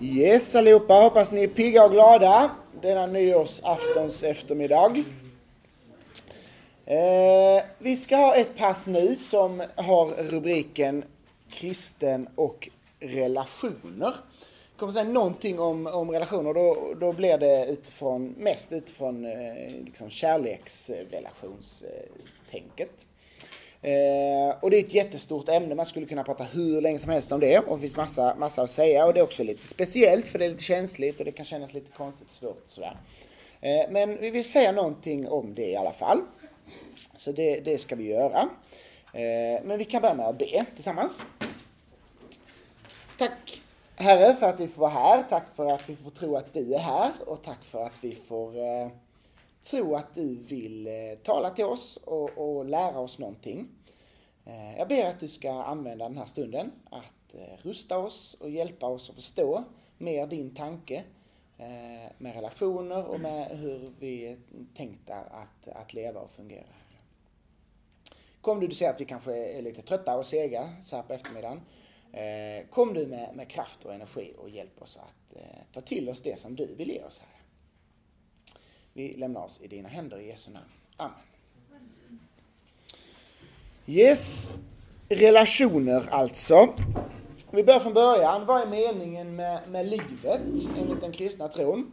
Yes allihopa, hoppas ni är pigga och glada denna nyårsaftons eftermiddag. Eh, vi ska ha ett pass nu som har rubriken Kristen och relationer. Jag kommer säga någonting om, om relationer, då, då blir det utifrån, mest utifrån eh, liksom kärleksrelationstänket. Eh, och det är ett jättestort ämne, man skulle kunna prata hur länge som helst om det och det finns massa, massa att säga och det är också lite speciellt för det är lite känsligt och det kan kännas lite konstigt och svårt sådär. Eh, men vi vill säga någonting om det i alla fall. Så det, det ska vi göra. Eh, men vi kan börja med att be tillsammans. Tack Herre för att vi får vara här, tack för att vi får tro att du är här och tack för att vi får eh, tro att du vill eh, tala till oss och, och lära oss någonting. Eh, jag ber att du ska använda den här stunden att eh, rusta oss och hjälpa oss att förstå mer din tanke med relationer och med hur vi är tänkta att, att leva och fungera. Kom du, du ser att vi kanske är lite trötta och sega så här på eftermiddagen. Kom du med, med kraft och energi och hjälp oss att ta till oss det som du vill ge oss här. Vi lämnar oss i dina händer i Jesu namn. Amen. Yes, relationer alltså. Vi börjar från början. Vad är meningen med, med livet enligt den kristna tron?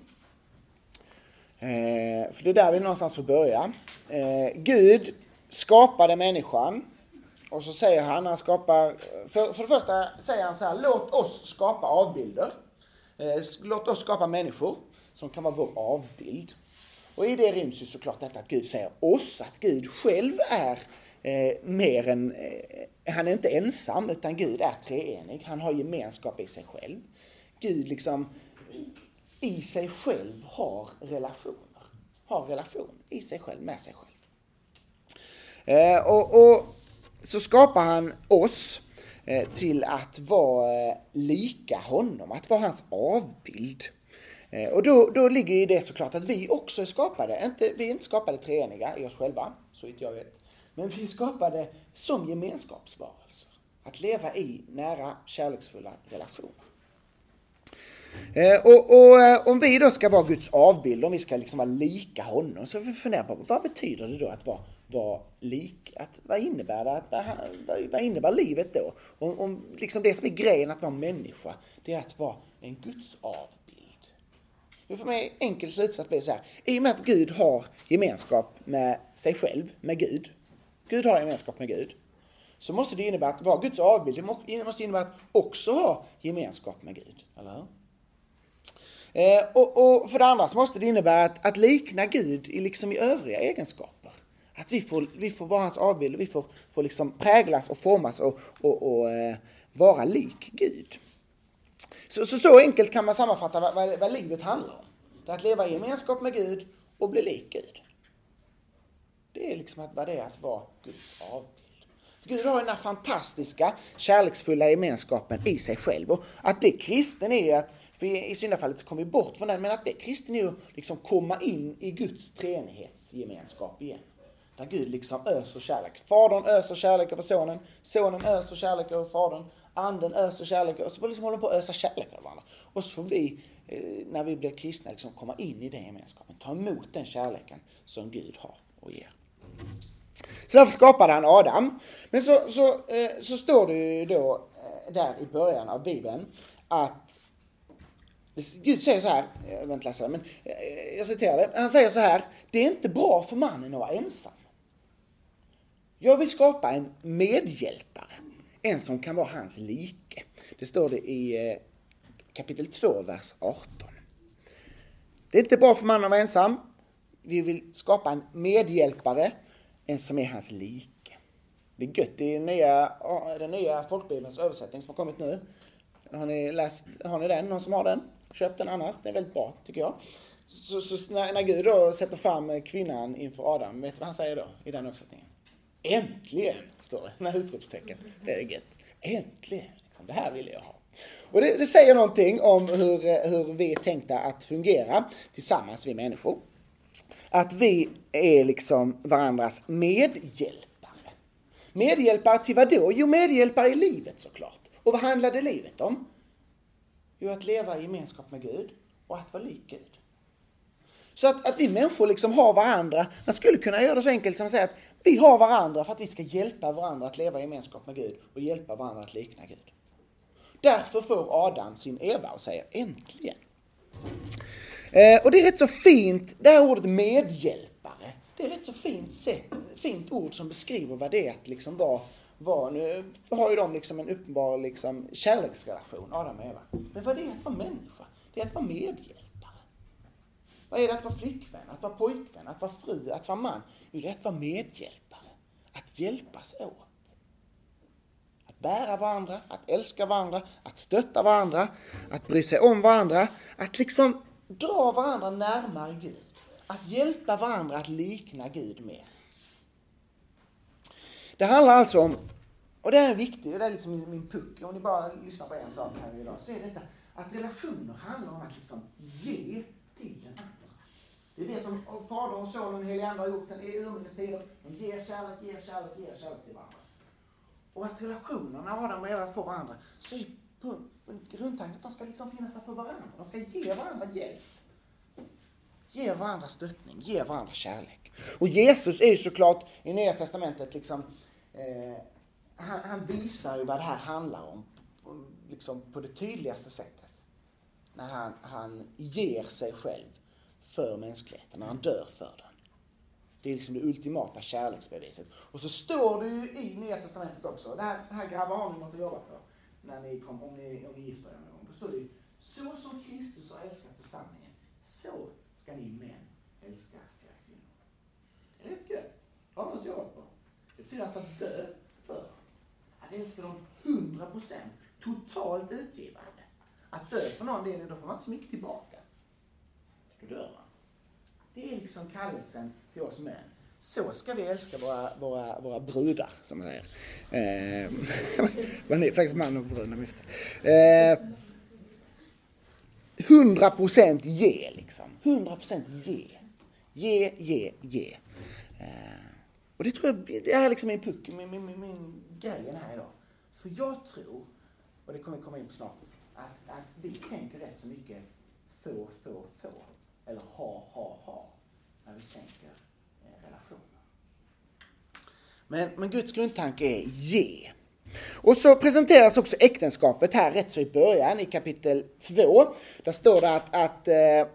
Eh, för det är där vi någonstans får börja. Eh, Gud skapade människan och så säger han, han skapar, för, för det första säger han så här, låt oss skapa avbilder. Eh, låt oss skapa människor som kan vara vår avbild. Och i det ryms ju såklart detta att Gud säger oss, att Gud själv är eh, mer än, eh, han är inte ensam utan Gud är treenig. Han har gemenskap i sig själv. Gud liksom i sig själv har relationer. Har relation i sig själv, med sig själv. Eh, och, och, så skapar han oss eh, till att vara eh, lika honom, att vara hans avbild. Eh, och då, då ligger i det såklart att vi också är skapade. Inte, vi är inte skapade treeniga i oss själva, så vitt jag vet. Men vi är skapade som gemenskapsvarelser. Att leva i nära kärleksfulla relationer. Eh, och, och, eh, om vi då ska vara Guds avbild, om vi ska liksom vara lika honom, så får vi fundera på vad betyder det då att vara, vara lik? Att, vad, innebär det? Att, vad, vad innebär livet då? Om, om liksom det som är grejen att vara människa, det är att vara en Guds avbild. För mig enkel slutsats blir så här. I och med att Gud har gemenskap med sig själv, med Gud. Gud har gemenskap med Gud. Så måste det innebära att vara Guds avbild, det måste innebära att också ha gemenskap med Gud. Eller hur? Eh, och, och, för det andra så måste det innebära att, att likna Gud i, liksom i övriga egenskaper. Att vi får, vi får vara hans avbild, vi får, får liksom präglas och formas och, och, och eh, vara lik Gud. Så, så, så, enkelt kan man sammanfatta vad, vad, vad livet handlar om. Det är att leva i gemenskap med Gud och bli lik Gud. Det är liksom att, vad det är att vara Guds avbild. Gud har den här fantastiska, kärleksfulla gemenskapen i sig själv. Och att bli kristen är ju att, för i syndafallet så kommer vi bort från den, men att bli kristen är ju att liksom komma in i Guds treenighetsgemenskap igen. Där Gud liksom öser kärlek. Fadern öser kärlek över sonen, sonen öser kärlek över fadern anden öser kärlek och så liksom håller på att ösa kärlek över varandra. Och så får vi, eh, när vi blir kristna, liksom komma in i den gemenskapen. Ta emot den kärleken som Gud har och ger. Så därför skapade han Adam. Men så, så, eh, så står det ju då eh, där i början av Bibeln att Gud säger så här, jag inte läsa det, men jag citerar det. Han säger så här, det är inte bra för mannen att vara ensam. Jag vill skapa en medhjälpare en som kan vara hans like. Det står det i eh, kapitel 2, vers 18. Det är inte bra för mannen att vara ensam. Vi vill skapa en medhjälpare, en som är hans like. Det är gött i den nya, den nya folkbibelns översättning som har kommit nu. Har ni, läst, har ni den? Någon som har den? Köpt den annars? Det är väldigt bra, tycker jag. Så, så när, när Gud då sätter fram kvinnan inför Adam, vet du vad han säger då i den översättningen? Äntligen, står det med utropstecken. Det är gött. Äntligen! Liksom. Det här vill jag ha. Och det, det, säger någonting om hur, eh, hur vi är tänkta att fungera tillsammans, vi människor. Att vi är liksom varandras medhjälpare. Medhjälpare till vad då? Jo, medhjälpare i livet såklart. Och vad handlade livet om? Jo, att leva i gemenskap med Gud och att vara lik Gud. Så att, att vi människor liksom har varandra, man skulle kunna göra det så enkelt som att säga att vi har varandra för att vi ska hjälpa varandra att leva i gemenskap med Gud och hjälpa varandra att likna Gud. Därför får Adam sin Eva och säger äntligen. Eh, och det är rätt så fint, det här ordet medhjälpare, det är rätt så fint, sätt, fint ord som beskriver vad det är att liksom vara var, nu har ju de liksom en uppenbar liksom kärleksrelation, Adam och Eva. Men vad det är att vara människa? Det är att vara medhjälpare. Vad är det att vara flickvän, att vara pojkvän, att vara fru, att vara man? Jo, det är att vara medhjälpare. Att hjälpas åt. Att bära varandra, att älska varandra, att stötta varandra, att bry sig om varandra, att liksom dra varandra närmare Gud. Att hjälpa varandra att likna Gud mer. Det handlar alltså om, och det är viktigt, och det är liksom min, min puck, om ni bara lyssnar på en sak här idag, så är detta att relationer handlar om att liksom ge till den andra. Det är det som Fadern och Sonen och helige Ande har gjort sedan urminnes tider. De ger kärlek, ger kärlek, ger kärlek till varandra. Och att relationerna Adam och Eva får varandra, så är grundtanken att de ska liksom finnas där för varandra. De ska ge varandra hjälp. Ge varandra stöttning, ge varandra kärlek. Och Jesus är ju såklart i Nya Testamentet liksom, eh, han, han, visar ju vad det här handlar om, liksom på det tydligaste sättet. När han, han ger sig själv för mänskligheten, när han dör för den. Det är liksom det ultimata kärleksbeviset. Och så står det ju i Nya Testamentet också, det här, det här grabbar har ni något att jobba på, när ni kom, om, ni, om ni gifter er någon gång. Då står det ju, så som Kristus har älskat församlingen, så ska ni män älska era kvinnor. Det är rätt gött. Har man något att jobba på. Det betyder alltså att dö för. Att älska dem 100%, totalt utgivande. Att dö för någon, det, då får man inte så mycket tillbaka. Då dör man. Det är liksom kallelsen till oss män. Så ska vi älska våra, våra, våra brudar, som man säger. Eh, man är faktiskt man och brud när man eh, 100 procent ge liksom. 100 procent ge. Ge, ge, ge. Eh, och det tror jag, det är liksom min puck, min, min, min, min grejen här idag. För jag tror, och det kommer vi komma in på snart, att, att vi tänker rätt så mycket få, få, få. Eller ha, ha, ha. När vi tänker eh, relationer. Men, men Guds grundtanke är ge. Och så presenteras också äktenskapet här rätt så i början i kapitel 2. Där står det att, att eh, eh,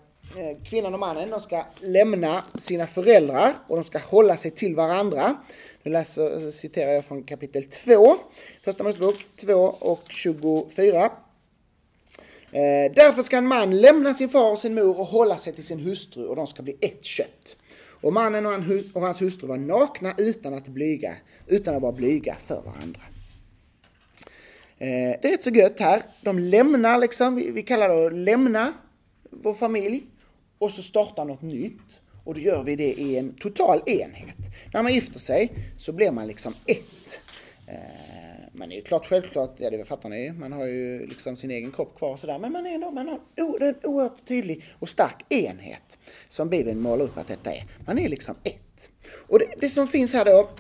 kvinnan och mannen de ska lämna sina föräldrar och de ska hålla sig till varandra. Nu läser, citerar jag från kapitel 2, Första Mosebok 2 och 24. Eh, därför ska en man lämna sin far och sin mor och hålla sig till sin hustru och de ska bli ett kött. Och mannen och, han, och hans hustru var nakna utan att, blyga, utan att vara blyga för varandra. Eh, det är rätt så gött här. De lämnar liksom, vi, kallar det att lämna vår familj och så startar något nytt. Och då gör vi det i en total enhet. När man gifter sig så blir man liksom ett. Eh, man är ju klart självklart, ja det fattar ni man har ju liksom sin egen kropp kvar och sådär. Men man är ändå, man har en oerhört tydlig och stark enhet. Som Bibeln målar upp att detta är. Man är liksom ett. Och det, det som finns här då,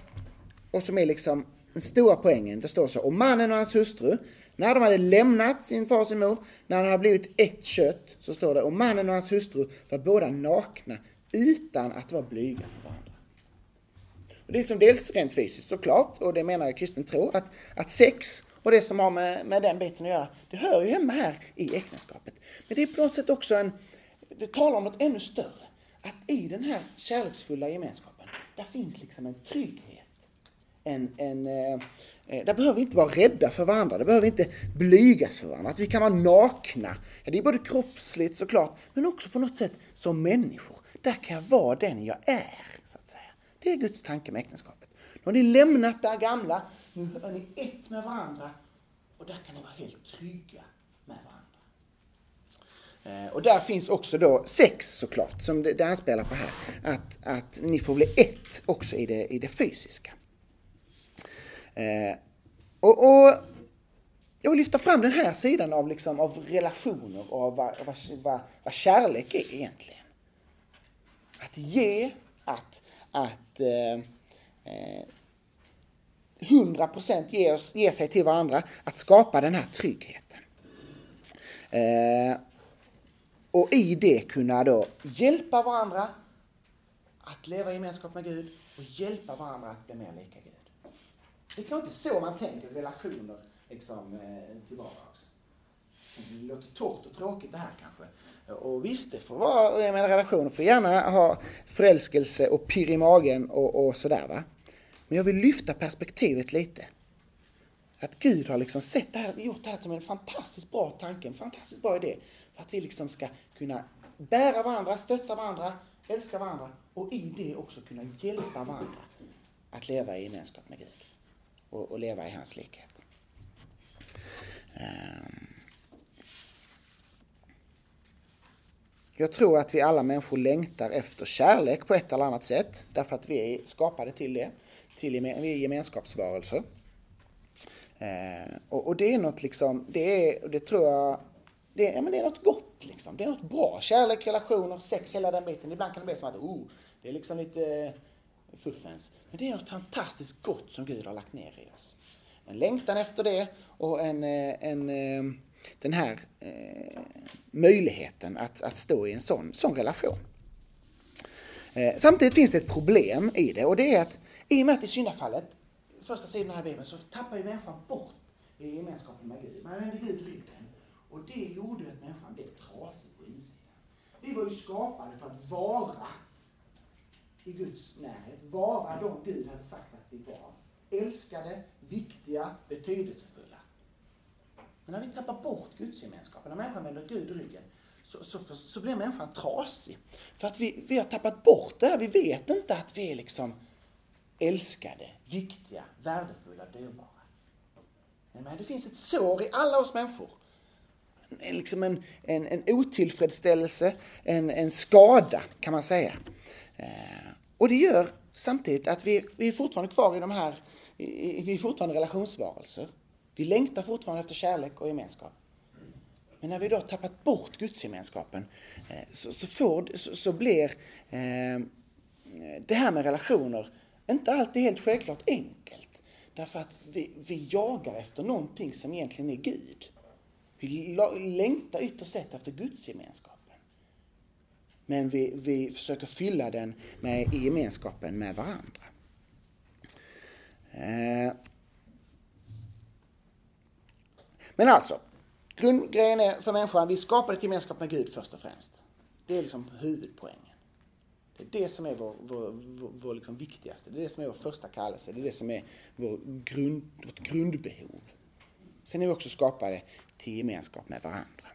och som är liksom den stora poängen, det står så, och mannen och hans hustru, när de hade lämnat sin far och sin mor, när de hade blivit ett kött, så står det, och mannen och hans hustru var båda nakna utan att vara blyga för varandra. Det är liksom dels rent fysiskt såklart, och det menar jag kristen tro, att, att sex och det som har med, med den biten att göra, det hör ju hemma här i äktenskapet. Men det är på något sätt också en, det talar om något ännu större. Att i den här kärleksfulla gemenskapen, där finns liksom en trygghet en, en eh, eh där behöver vi inte vara rädda för varandra, där behöver vi inte blygas för varandra. Att vi kan vara nakna. Ja, det är både kroppsligt såklart, men också på något sätt som människor. Där kan jag vara den jag är, så att säga. Det är Guds tanke med äktenskapet. Nu har ni lämnat det gamla, nu är ni ett med varandra och där kan ni vara helt trygga med varandra. Eh, och där finns också då sex såklart, som det, det anspelar på här. Att, att ni får bli ett också i det, i det fysiska. Eh, och, och, jag vill lyfta fram den här sidan av, liksom, av relationer och av vad, vad, vad, vad kärlek är egentligen. Att ge, att, att eh, eh, 100% ge, ge sig till varandra, att skapa den här tryggheten. Eh, och i det kunna då hjälpa varandra att leva i gemenskap med Gud och hjälpa varandra att bli mer lika Gud. Det är kanske inte så man tänker relationer liksom, eh, till varandra. Det låter torrt och tråkigt det här kanske. Och visst, det får vara, jag menar relationer får gärna ha förälskelse och pirr i magen och, och sådär va. Men jag vill lyfta perspektivet lite. Att Gud har liksom sett det här, gjort det här som en fantastiskt bra tanke, en fantastiskt bra idé. För att vi liksom ska kunna bära varandra, stötta varandra, älska varandra och i det också kunna hjälpa varandra att leva i gemenskap med Gud. Och, och leva i hans likhet. Um. Jag tror att vi alla människor längtar efter kärlek på ett eller annat sätt. Därför att vi är skapade till det. Till, vi är gemenskapsvarelser. Eh, och, och, det är något liksom, det är, det tror jag, det är, ja, men det är något gott liksom. Det är något bra. Kärlek, relationer, sex, hela den biten. Ibland kan det bli som att, oh, det är liksom lite fuffens. Men det är något fantastiskt gott som Gud har lagt ner i oss. En längtan efter det och en, eh, en, en den här eh, möjligheten att, att stå i en sån, sån relation. Eh, samtidigt finns det ett problem i det och det är att i och med att i syndafallet, första sidan här i Bibeln, så tappar ju människan bort i gemenskapen med Gud. Man vände Gud ryggen. Och det gjorde att människan blev trasig på insidan. Vi var ju skapade för att vara i Guds närhet, vara de Gud hade sagt att vi var. Älskade, viktiga, betydelsefulla. Men när vi tappar bort gudsgemenskapen, när människan vänder Gud ryggen, så, så, så blir människan trasig. För att vi, vi har tappat bort det här. Vi vet inte att vi är liksom älskade, viktiga, värdefulla, dyrbara. Men det finns ett sår i alla oss människor. En, liksom en, en, en otillfredsställelse, en, en skada kan man säga. Eh, och det gör samtidigt att vi, vi är fortfarande kvar i de här, vi är fortfarande relationsvarelser. Vi längtar fortfarande efter kärlek och gemenskap. Men när vi då tappat bort gudsgemenskapen eh, så, så, får, så, så blir eh, det här med relationer inte alltid helt självklart enkelt. Därför att vi, vi jagar efter någonting som egentligen är Gud. Vi längtar ytterst sett efter gudsgemenskapen. Men vi, vi försöker fylla den med, i gemenskapen med varandra. Eh, Men alltså, grundgrejen är för människan, vi skapade ett gemenskap med Gud först och främst. Det är liksom huvudpoängen. Det är det som är vår, vår, vår, vår liksom viktigaste, det är det som är vår första kallelse, det är det som är vår grund, vårt grundbehov. Sen är vi också skapade till gemenskap med varandra.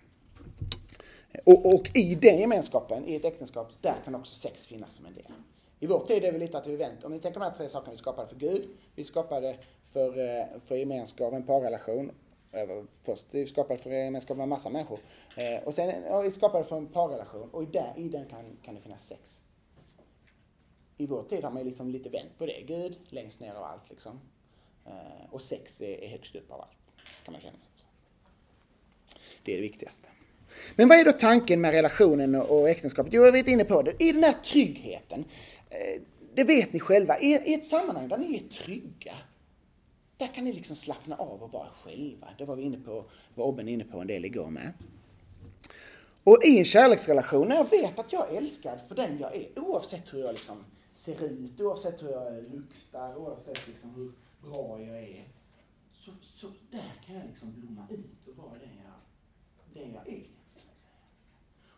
Och, och, i den gemenskapen, i ett äktenskap, där kan också sex finnas som en del. I vår tid är det lite att vi vänt. Om ni tänker de här tre sakerna, vi skapade för Gud, vi skapade för, eh, för gemenskap, en parrelation Eh, Först det skapade för gemenskap med massa människor. Eh, och sen ja, vi det för en parrelation och i den, i den kan, kan det finnas sex. I vår tid har man liksom lite vänt på det. Gud längst ner av allt liksom. Eh, och sex är, är högst upp av allt. Kan man känna. Det är det viktigaste. Men vad är då tanken med relationen och äktenskapet? Jo, jag har varit inne på det. I den här tryggheten. Det vet ni själva. I ett sammanhang där ni är trygga där kan ni liksom slappna av och vara själva. Det var vi inne på, var Obben inne på en del igår med. Och i en kärleksrelation, när jag vet att jag är älskad för den jag är, oavsett hur jag liksom ser ut, oavsett hur jag luktar, oavsett liksom hur bra jag är. Så, så där kan jag liksom blomma ut och vara den jag, den jag är.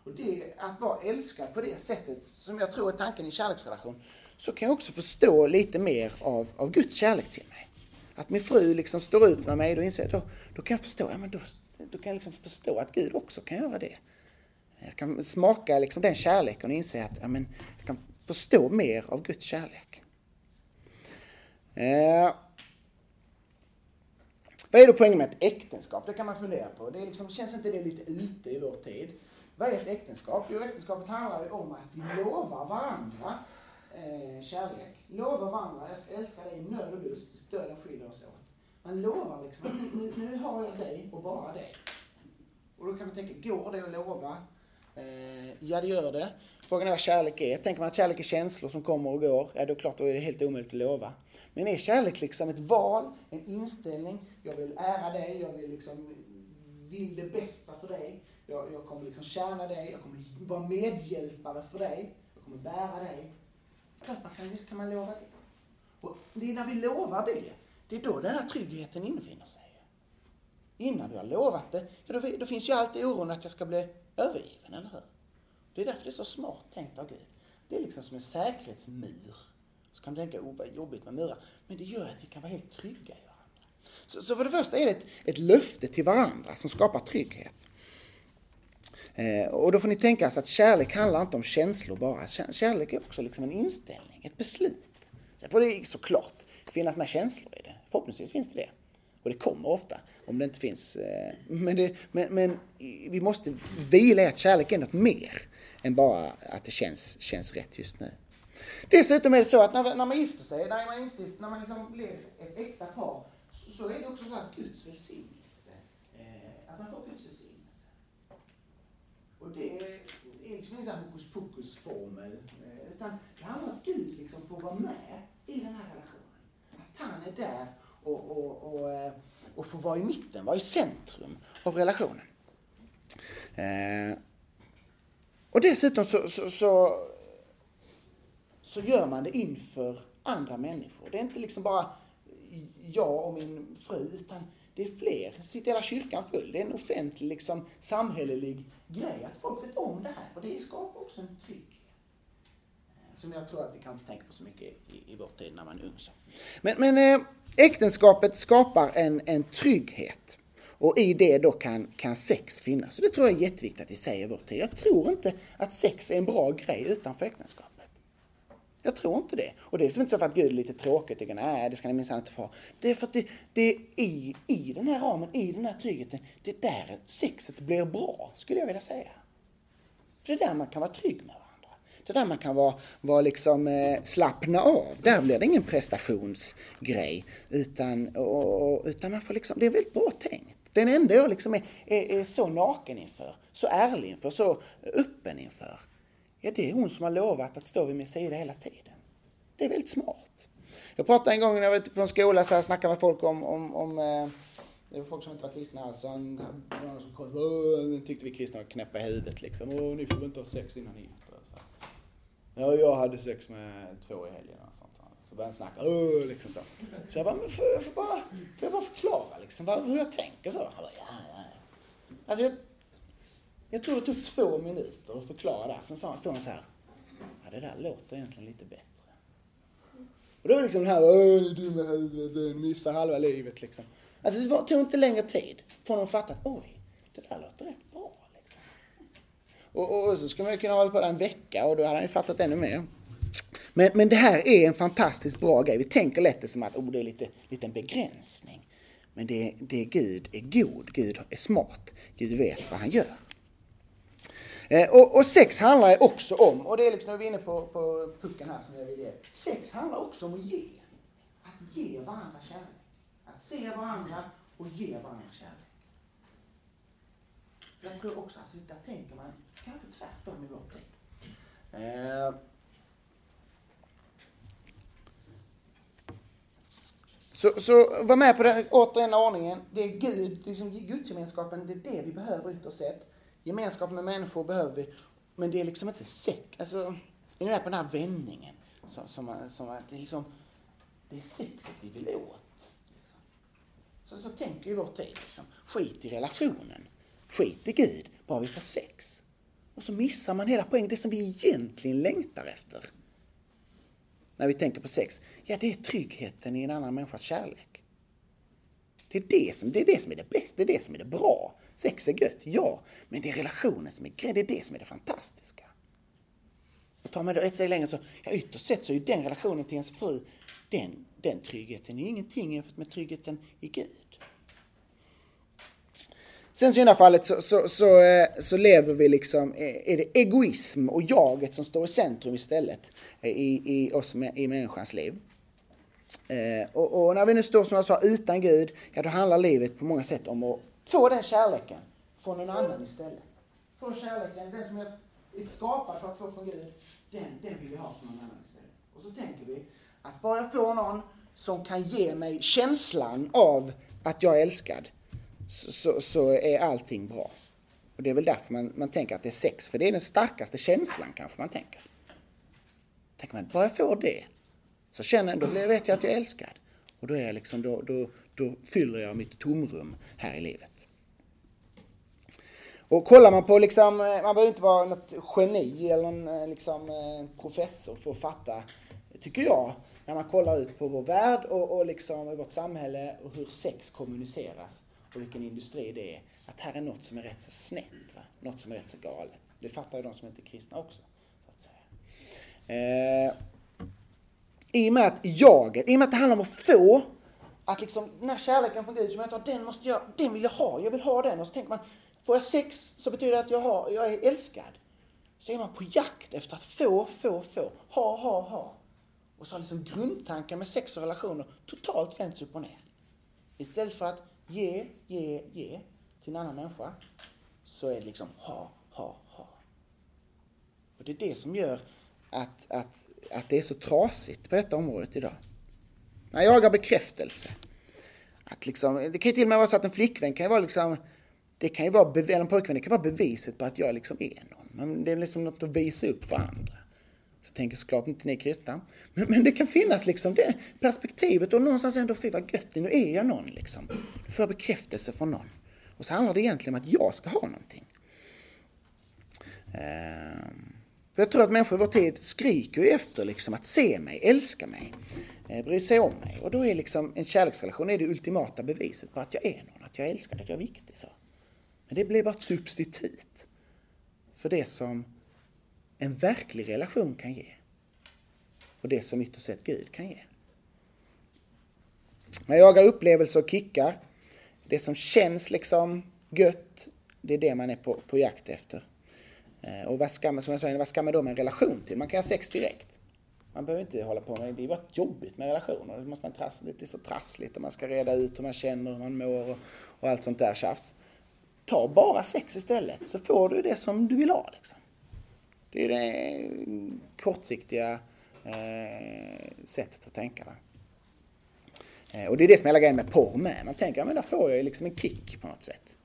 Och det, att vara älskad på det sättet, som jag tror är tanken i kärleksrelation, så kan jag också förstå lite mer av, av Guds kärlek till mig. Att min fru liksom står ut med mig, då inser jag, då, då kan jag förstå, ja men då, då kan jag liksom förstå att Gud också kan göra det. Jag kan smaka liksom den kärleken och inse att ja, men, jag kan förstå mer av Guds kärlek. Eh, vad är då poängen med ett äktenskap? Det kan man fundera på. Det liksom, känns inte det lite ute i vår tid? Vad är ett äktenskap? Jo, äktenskapet handlar ju om att vi lovar varandra eh, kärlek. Lova varandra, jag ska älska dig i nöd och lust tills döden skiljer oss åt. Man lovar liksom, nu, nu har jag dig och bara dig. Och då kan man tänka, går det att lova? Eh, ja, det gör det. Frågan är vad kärlek är. Tänker man att kärlek är känslor som kommer och går, ja då är det klart, då är det helt omöjligt att lova. Men är kärlek liksom ett val, en inställning? Jag vill ära dig, jag vill liksom vill det bästa för dig. Jag, jag kommer liksom tjäna dig, jag kommer vara medhjälpare för dig. Jag kommer bära dig. Klart man kan, visst kan man lova det. Och det är när vi lovar det, det är då den här tryggheten infinner sig. Innan vi har lovat det, ja, då, då finns ju alltid oron att jag ska bli övergiven, eller hur? Det är därför det är så smart tänkt av Gud. Det är liksom som en säkerhetsmur. Så kan man tänka, oh vad jobbigt med murar. Men det gör att vi kan vara helt trygga i varandra. Så, så för det första är det ett, ett löfte till varandra som skapar trygghet. Eh, och då får ni tänka så att kärlek handlar inte om känslor bara. Kärlek är också liksom en inställning, ett beslut. Sen får det såklart finnas med känslor i det. Förhoppningsvis finns det det. Och det kommer ofta, om det inte finns. Eh, men, det, men, men vi måste vila i att kärlek är något mer än bara att det känns, känns rätt just nu. Dessutom är det så att när, när man gifter sig, när man, instift, när man liksom blir ett äkta par, så, så är det också så att Guds välsignelse, eh, att man får Guds välsignelse. Och det är, liksom ingen sån hokus pokus formel, eh, utan det handlar om att Gud liksom får vara med i den här relationen. Att han är där och, och, och, eh, och får vara i mitten, vara i centrum av relationen. Eh, och dessutom så, så, så, så, gör man det inför andra människor. Det är inte liksom bara jag och min fru, utan det är fler. Sitter hela kyrkan full. Det är en offentlig, liksom, samhällelig grej att folk vet om det här. Och det skapar också en trygghet. Som jag tror att vi kanske tänker på så mycket i, i vår tid när man är ung. Så. Men, men eh, äktenskapet skapar en, en trygghet. Och i det då kan, kan sex finnas. Så det tror jag är jätteviktigt att vi säger i vår tid. Jag tror inte att sex är en bra grej utanför äktenskapet. Jag tror inte det. Och det är liksom inte så för att Gud är lite tråkig och tycker nej, det ska ni minsann inte få. Det är för att det, det är i, i den här ramen, i den här tryggheten, det är där sexet blir bra, skulle jag vilja säga. För det är där man kan vara trygg med varandra. Det är där man kan vara, vara liksom, eh, slappna av. Där blir det ingen prestationsgrej. Utan, och, och, utan man får liksom, det är väldigt bra tänkt. Den enda jag liksom är, är, är, så naken inför, så ärlig inför, så öppen inför. Ja, det är hon som har lovat att stå vid min sida hela tiden. Det är väldigt smart. Jag pratade en gång när jag var ute på en skola så här snackade med folk om, om, om eh, det var folk som inte var kristna här, så han, någon som kom, och tyckte vi kristna var knäppa i huvudet liksom. Åh, ni får väl inte ha sex innan ni gifter er. Ja, jag hade sex med två i helgen och sånt. Så började han snacka, Åh, liksom så. Så jag bara, men får jag, får bara, får jag bara förklara liksom hur jag tänker så? Han bara, ja, ja. Alltså jag, jag tror det tog två minuter att förklara det. Sen stod han så här, ja det där låter egentligen lite bättre. Och då var det liksom den här, åh, du du missar halva livet liksom. Alltså det tog inte längre tid för honom att fatta att oj, det där låter rätt bra. Liksom. Och, och, och, så skulle man ju kunna hålla på där en vecka och då hade han ju fattat ännu mer. Men, men det här är en fantastiskt bra grej. Vi tänker lätt det som att oh, det är lite, lite en begränsning. Men det, det är Gud är god, Gud är smart, Gud vet vad han gör. Eh, och, och, sex handlar också om, och det är liksom, när vi är inne på, på pucken här som jag vill ge. Sex handlar också om att ge. Att ge varandra kärlek. Att se varandra och ge varandra kärlek. Jag tror också, alltså, där tänker man kanske tvärtom i vår tid. Eh, Så, så var med på den återigen ordningen. Det är Gud, liksom gudsgemenskapen, det är det vi behöver ytterst sett. Gemenskap med människor behöver vi. Men det är liksom inte sex. Alltså, är ni med på den här vändningen? Som, som, som att det är liksom, det är sexet vi vill åt. Liksom. Så, så tänker ju vår tid. Liksom. Skit i relationen. Skit i Gud. Bara vi får sex. Och så missar man hela poängen. Det som vi egentligen längtar efter. När vi tänker på sex. Ja, det är tryggheten i en annan människas kärlek. Det är det som, det är, det som är det bästa, det är det som är det bra. Sex är gött, ja. Men det är relationen som är grejen, det är det som är det fantastiska. Och tar man det ett steg längre så, ja ytterst sett så är ju den relationen till ens fru, den, den tryggheten är ingenting jämfört med tryggheten i Gud. Sen syndafallet så, så, så, eh, så, lever vi liksom, eh, är det egoism och jaget som står i centrum istället eh, i, i oss, i människans liv. Eh, och, och, när vi nu står som jag sa utan Gud, ja då handlar livet på många sätt om att få den kärleken från någon annan istället. Få kärleken, den som är skapad för att få från Gud, den, den vill vi ha från någon annan istället. Och så tänker vi att bara jag får någon som kan ge mig känslan av att jag är älskad, så, så, så är allting bra. Och det är väl därför man, man tänker att det är sex, för det är den starkaste känslan kanske man tänker. Tänker man, bara jag får det, så känner jag, då vet jag att jag är älskad. Och då, är jag liksom, då, då, då fyller jag mitt tomrum här i livet. Och kollar man på liksom, eh, man behöver inte vara något geni eller en eh, liksom, eh, professor för att fatta, tycker jag, när man kollar ut på vår värld och, och liksom i vårt samhälle och hur sex kommuniceras och vilken industri det är. Att här är något som är rätt så snett. Va? Något som är rätt så galet. Det fattar ju de som inte är kristna också. Så att säga. Eh, I och med att jaget, i och med att det handlar om att få, att liksom den här kärleken från Gud som jag tar, den måste jag, den vill jag ha, jag vill ha den. Och så tänker man, får jag sex så betyder det att jag, har, jag är älskad. Så är man på jakt efter att få, få, få, ha, ha, ha. Och så har liksom grundtanken med sex och relationer totalt vänts upp och ner. Istället för att ge, ge, ge till en annan människa så är det liksom ha, ha, ha. Och det är det som gör att, att, att det är så trasigt på detta området idag. Man jagar bekräftelse. Att liksom, det kan ju till och med vara så att en flickvän kan ju vara liksom, det kan ju vara, eller en pojkvän, det kan vara beviset på att jag liksom är någon. Men det är liksom något att visa upp för andra. Så tänker såklart inte ni kristna. Men, men det kan finnas liksom det perspektivet och någonstans ändå, fy vad gött, nu är jag någon liksom. Nu får jag bekräftelse från någon. Och så handlar det egentligen om att jag ska ha någonting. Ehm, för jag tror att människor i vår tid skriker ju efter liksom att se mig, älska mig, eh, bry sig om mig. Och då är liksom en kärleksrelation är det ultimata beviset på att jag är någon, att jag älskar, att jag är viktig. Så. Men det blir bara ett substitut för det som en verklig relation kan ge. Och det som ytterst sett Gud kan ge. Man jagar upplevelser och kickar. Det som känns liksom gött, det är det man är på, på jakt efter. Eh, och vad ska man, som jag sa, vad ska man då med en relation till? Man kan ha sex direkt. Man behöver inte hålla på med, det är bara jobbigt med relationer. Det, måste man trassla, det är så trassligt och man ska reda ut hur man känner, hur man mår och, och allt sånt där tjafs. Ta bara sex istället så får du det som du vill ha. Liksom. Det är det kortsiktiga eh, sättet att tänka. Va? Eh, och det är det som är hela grejen med porr med. Man tänker, ja men där får jag ju liksom en kick på något sätt.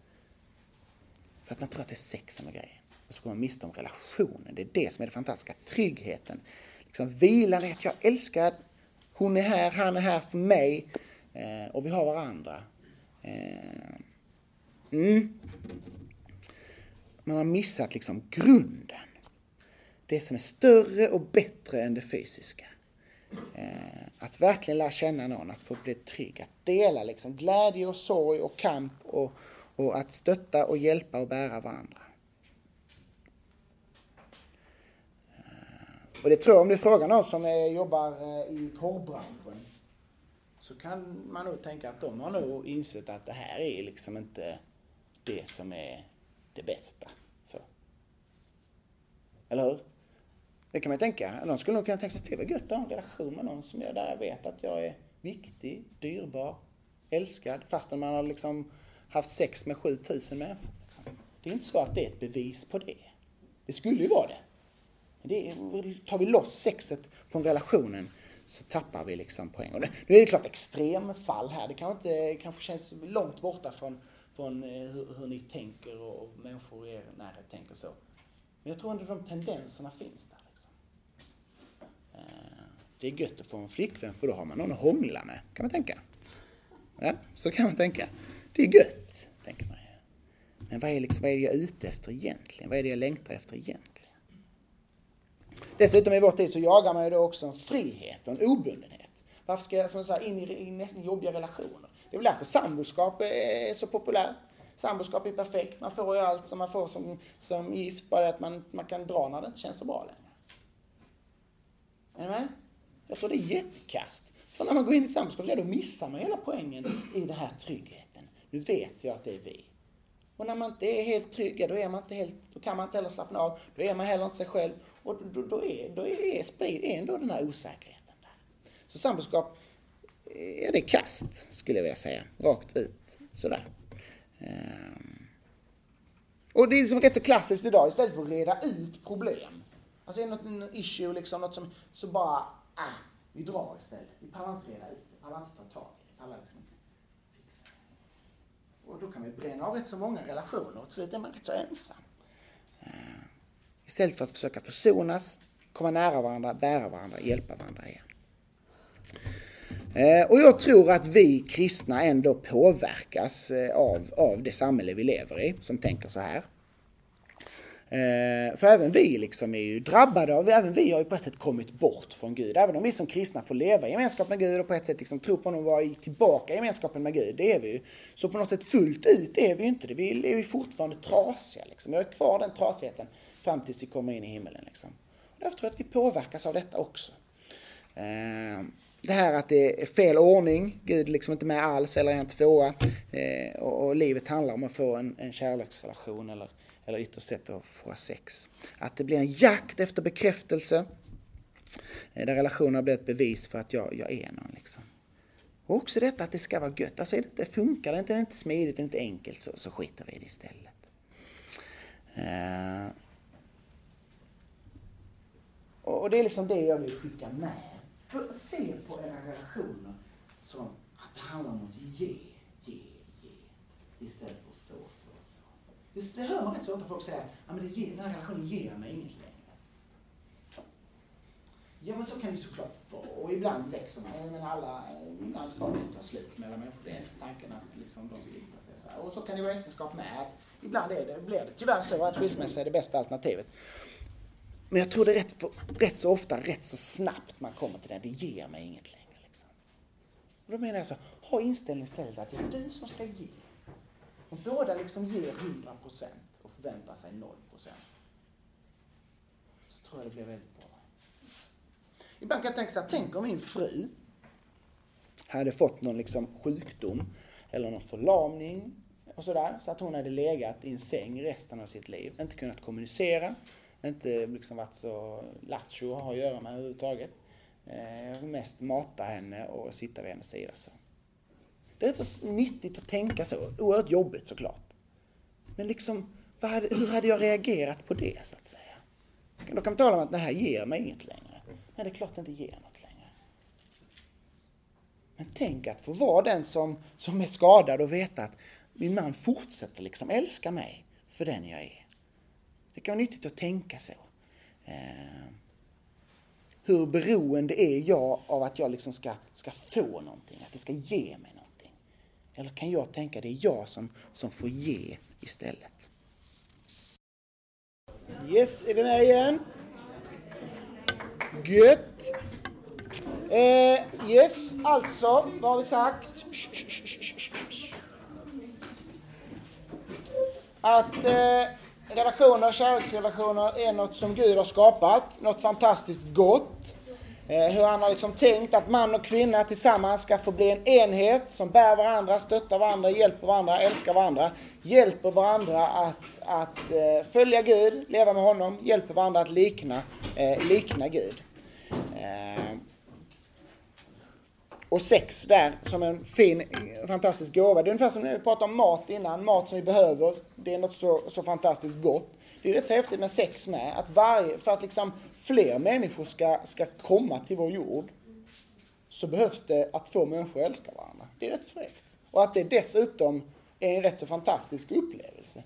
För att man tror att det är sex som är grejen. Och så går man miste om relationen. Det är det som är det fantastiska. Tryggheten. Liksom vilan i att jag älskar, hon är här, han är här för mig. Eh, och vi har varandra. Eh, Mm. Man har missat liksom grunden det som är större och bättre än det fysiska. Eh, att verkligen lära känna någon, att få bli trygg, att dela liksom glädje och sorg och kamp och, och att stötta och hjälpa och bära varandra. Eh, och det tror jag, om du frågar någon som är, jobbar eh, i porrbranschen, så kan man nog tänka att de har nog insett att det här är liksom inte det som är det bästa. Så. Eller hur? Det kan man ju tänka. Någon skulle nog kunna tänka sig, fy vad gött att ha en relation med någon som jag där vet att jag är viktig, dyrbar, älskad, fastän man har liksom haft sex med 7000 människor. Liksom. Det är inte så att det är ett bevis på det. Det skulle ju vara det. det är, tar vi loss sexet från relationen så tappar vi liksom poäng. Och nu är det klart extremfall här. Det kanske, inte, kanske känns långt borta från, från eh, hur, hur ni tänker och människor i er närhet tänker så. Men jag tror ändå de tendenserna finns där. Liksom. Eh, det är gött att få en flickvän för då har man någon att hångla med, kan man tänka. Ja, så kan man tänka. Det är gött, tänker man. Men vad är, liksom, vad är det jag är ute efter egentligen? Vad är det jag längtar efter egentligen? Dessutom i vår tid så jagar man ju då också en frihet och en obundenhet. Varför ska jag som jag sa, in i, i nästan jobbiga relationer? Det är väl därför samboskap är så populärt. Samboskap är perfekt, man får ju allt som man får som, som gift, bara att man, man kan dra när det inte känns så bra längre. Är ni med? Jag tror det är jättekast. För när man går in i samboskap, ja, då missar man hela poängen i den här tryggheten. Nu vet jag att det är vi. Och när man inte är helt trygg, ja, då, är man inte helt, då kan man inte heller slappna av. Då är man heller inte sig själv. Och då, då är, då är, är, är ändå den här osäkerheten där. Så samboskap, ja, det är kast, skulle jag vilja säga. Rakt ut, sådär. Ehm. Och det är liksom rätt så klassiskt idag, istället för att reda ut problem. Alltså är det något issue, liksom, något som så bara ah, vi drar istället. Vi pallar inte reda ut det, pallar inte ta tag i det, pallar liksom inte fixa det. och då kan vi bränna av rätt så många relationer och till slut är man rätt så ensam. Ehm. Istället för att försöka försonas, komma nära varandra, bära varandra, hjälpa varandra igen. Eh, och jag tror att vi kristna ändå påverkas eh, av, av det samhälle vi lever i, som tänker så här. Eh, för även vi liksom är ju drabbade av, även vi har ju på ett sätt kommit bort från Gud. Även om vi som kristna får leva i gemenskap med Gud och på ett sätt liksom tro på honom och vara tillbaka i gemenskapen med Gud, det är vi ju. Så på något sätt fullt ut är vi ju inte det. Vi är ju fortfarande trasiga liksom. Vi har kvar den trasigheten fram tills vi kommer in i himmelen liksom. Därför tror jag att vi påverkas av detta också. Det här att det är fel ordning, Gud är liksom inte med alls eller är en tvåa. Eh, och, och, livet handlar om att få en, en kärleksrelation eller eller ytterst sett att få sex. Att det blir en jakt efter bekräftelse, eh, där relationen blir ett bevis för att jag, jag är någon. Liksom. Och också detta att det ska vara gött. Alltså är det inte, funkar det inte, är det inte smidigt, är det inte enkelt, så, så skiter vi i det istället. Eh, och det är liksom det jag vill skicka med. Se på era relationer som att det handlar om att ge, ge, ge. Istället för att få, få, det, det hör man rätt så ofta folk säga, ja att den här relationen ger mig inget längre. Ja men så kan det ju såklart vara och ibland växer man. Men alla, ibland ska det ta slut mellan människor. Det är tanken att liksom, de ska gifta sig. Så här. Och så kan det vara äktenskap med. Att ibland är det, blir det tyvärr så att skilsmässa är det bästa alternativet. Men jag tror det är rätt, rätt så ofta, rätt så snabbt man kommer till den, Det ger mig inget längre. Liksom. Och då menar jag så, ha inställningen istället att det är du som ska ge. Om båda liksom ger 100 och förväntar sig 0% så tror jag det blir väldigt bra. Ibland kan jag tänka så här, tänk om min fru hade fått någon liksom sjukdom eller någon förlamning och sådär, så att hon hade legat i en säng resten av sitt liv, inte kunnat kommunicera, inte liksom varit så lattjo att ha att göra med överhuvudtaget. Eh, jag vill mest mata henne och sitta vid hennes sida så. Det är rätt så nyttigt att tänka så. Oerhört jobbigt såklart. Men liksom, hade, hur hade jag reagerat på det så att säga? Då kan man tala om att det här ger mig inget längre. Nej, det är klart det inte ger något längre. Men tänk att få vara den som, som är skadad och veta att min man fortsätter liksom älska mig för den jag är. Det kan vara nyttigt att tänka så. Eh, hur beroende är jag av att jag liksom ska, ska få någonting, att det ska ge mig någonting? Eller kan jag tänka det är jag som, som får ge istället? Yes, är vi med igen? Gött! Eh, yes, alltså, vad har vi sagt? Att eh, relationer, kärleksrelationer är något som Gud har skapat, något fantastiskt gott. Eh, hur han har liksom tänkt att man och kvinna tillsammans ska få bli en enhet som bär varandra, stöttar varandra, hjälper varandra, älskar varandra. Hjälper varandra att, att eh, följa Gud, leva med honom, hjälper varandra att likna, eh, likna Gud. Och sex där som en fin, fantastisk gåva. Det är ungefär som när vi pratade om mat innan, mat som vi behöver. Det är något så, så fantastiskt gott. Det är rätt så häftigt med sex med, att varje, för att liksom fler människor ska, ska komma till vår jord så behövs det att två människor älskar varandra. Det är rätt fräckt. Och att det dessutom är en rätt så fantastisk upplevelse.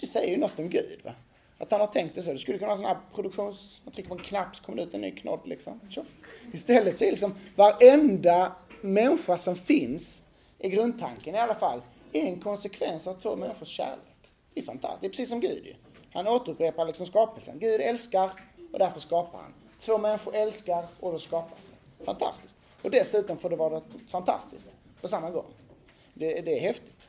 Det säger ju något om Gud. Va? Att han har tänkt det så. Det skulle kunna vara sån här produktions... Man trycker på en knapp så kommer det ut en ny knodd liksom. Tjoff. Istället så är liksom varenda människa som finns, i grundtanken i alla fall, är en konsekvens av två människors kärlek. Det är fantastiskt. Det är precis som Gud ju. Han återupprepar liksom skapelsen. Gud älskar och därför skapar han. Två människor älskar och då skapas det. Fantastiskt. Och dessutom får det vara fantastiskt på samma gång. Det, det är häftigt.